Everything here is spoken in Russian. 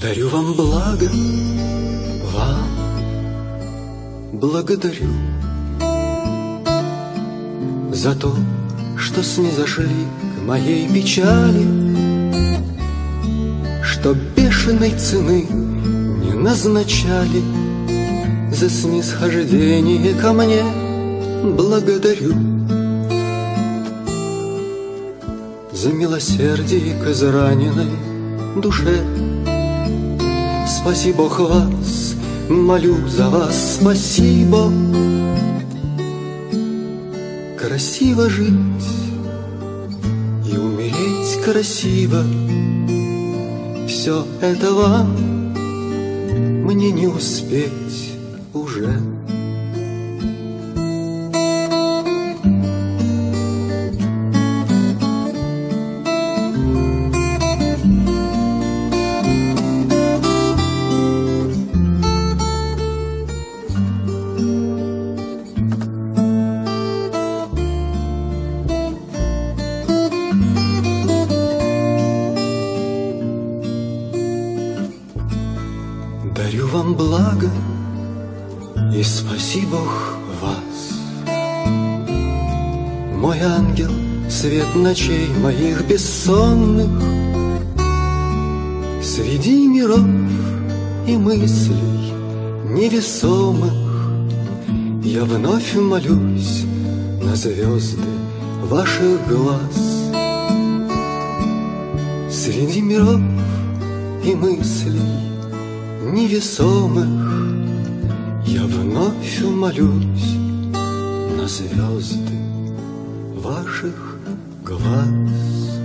Дарю вам благо, вам благодарю За то, что снизошли к моей печали Что бешеной цены не назначали За снисхождение ко мне. Благодарю За милосердие к израненной душе Спаси Бог вас, молю за вас, спасибо. Красиво жить и умереть красиво, Все это вам мне не успеть уже. Дарю вам благо и спаси Бог вас. Мой ангел, свет ночей моих бессонных, Среди миров и мыслей невесомых Я вновь молюсь на звезды ваших глаз. Среди миров и мыслей невесомых Я вновь молюсь на звезды ваших глаз.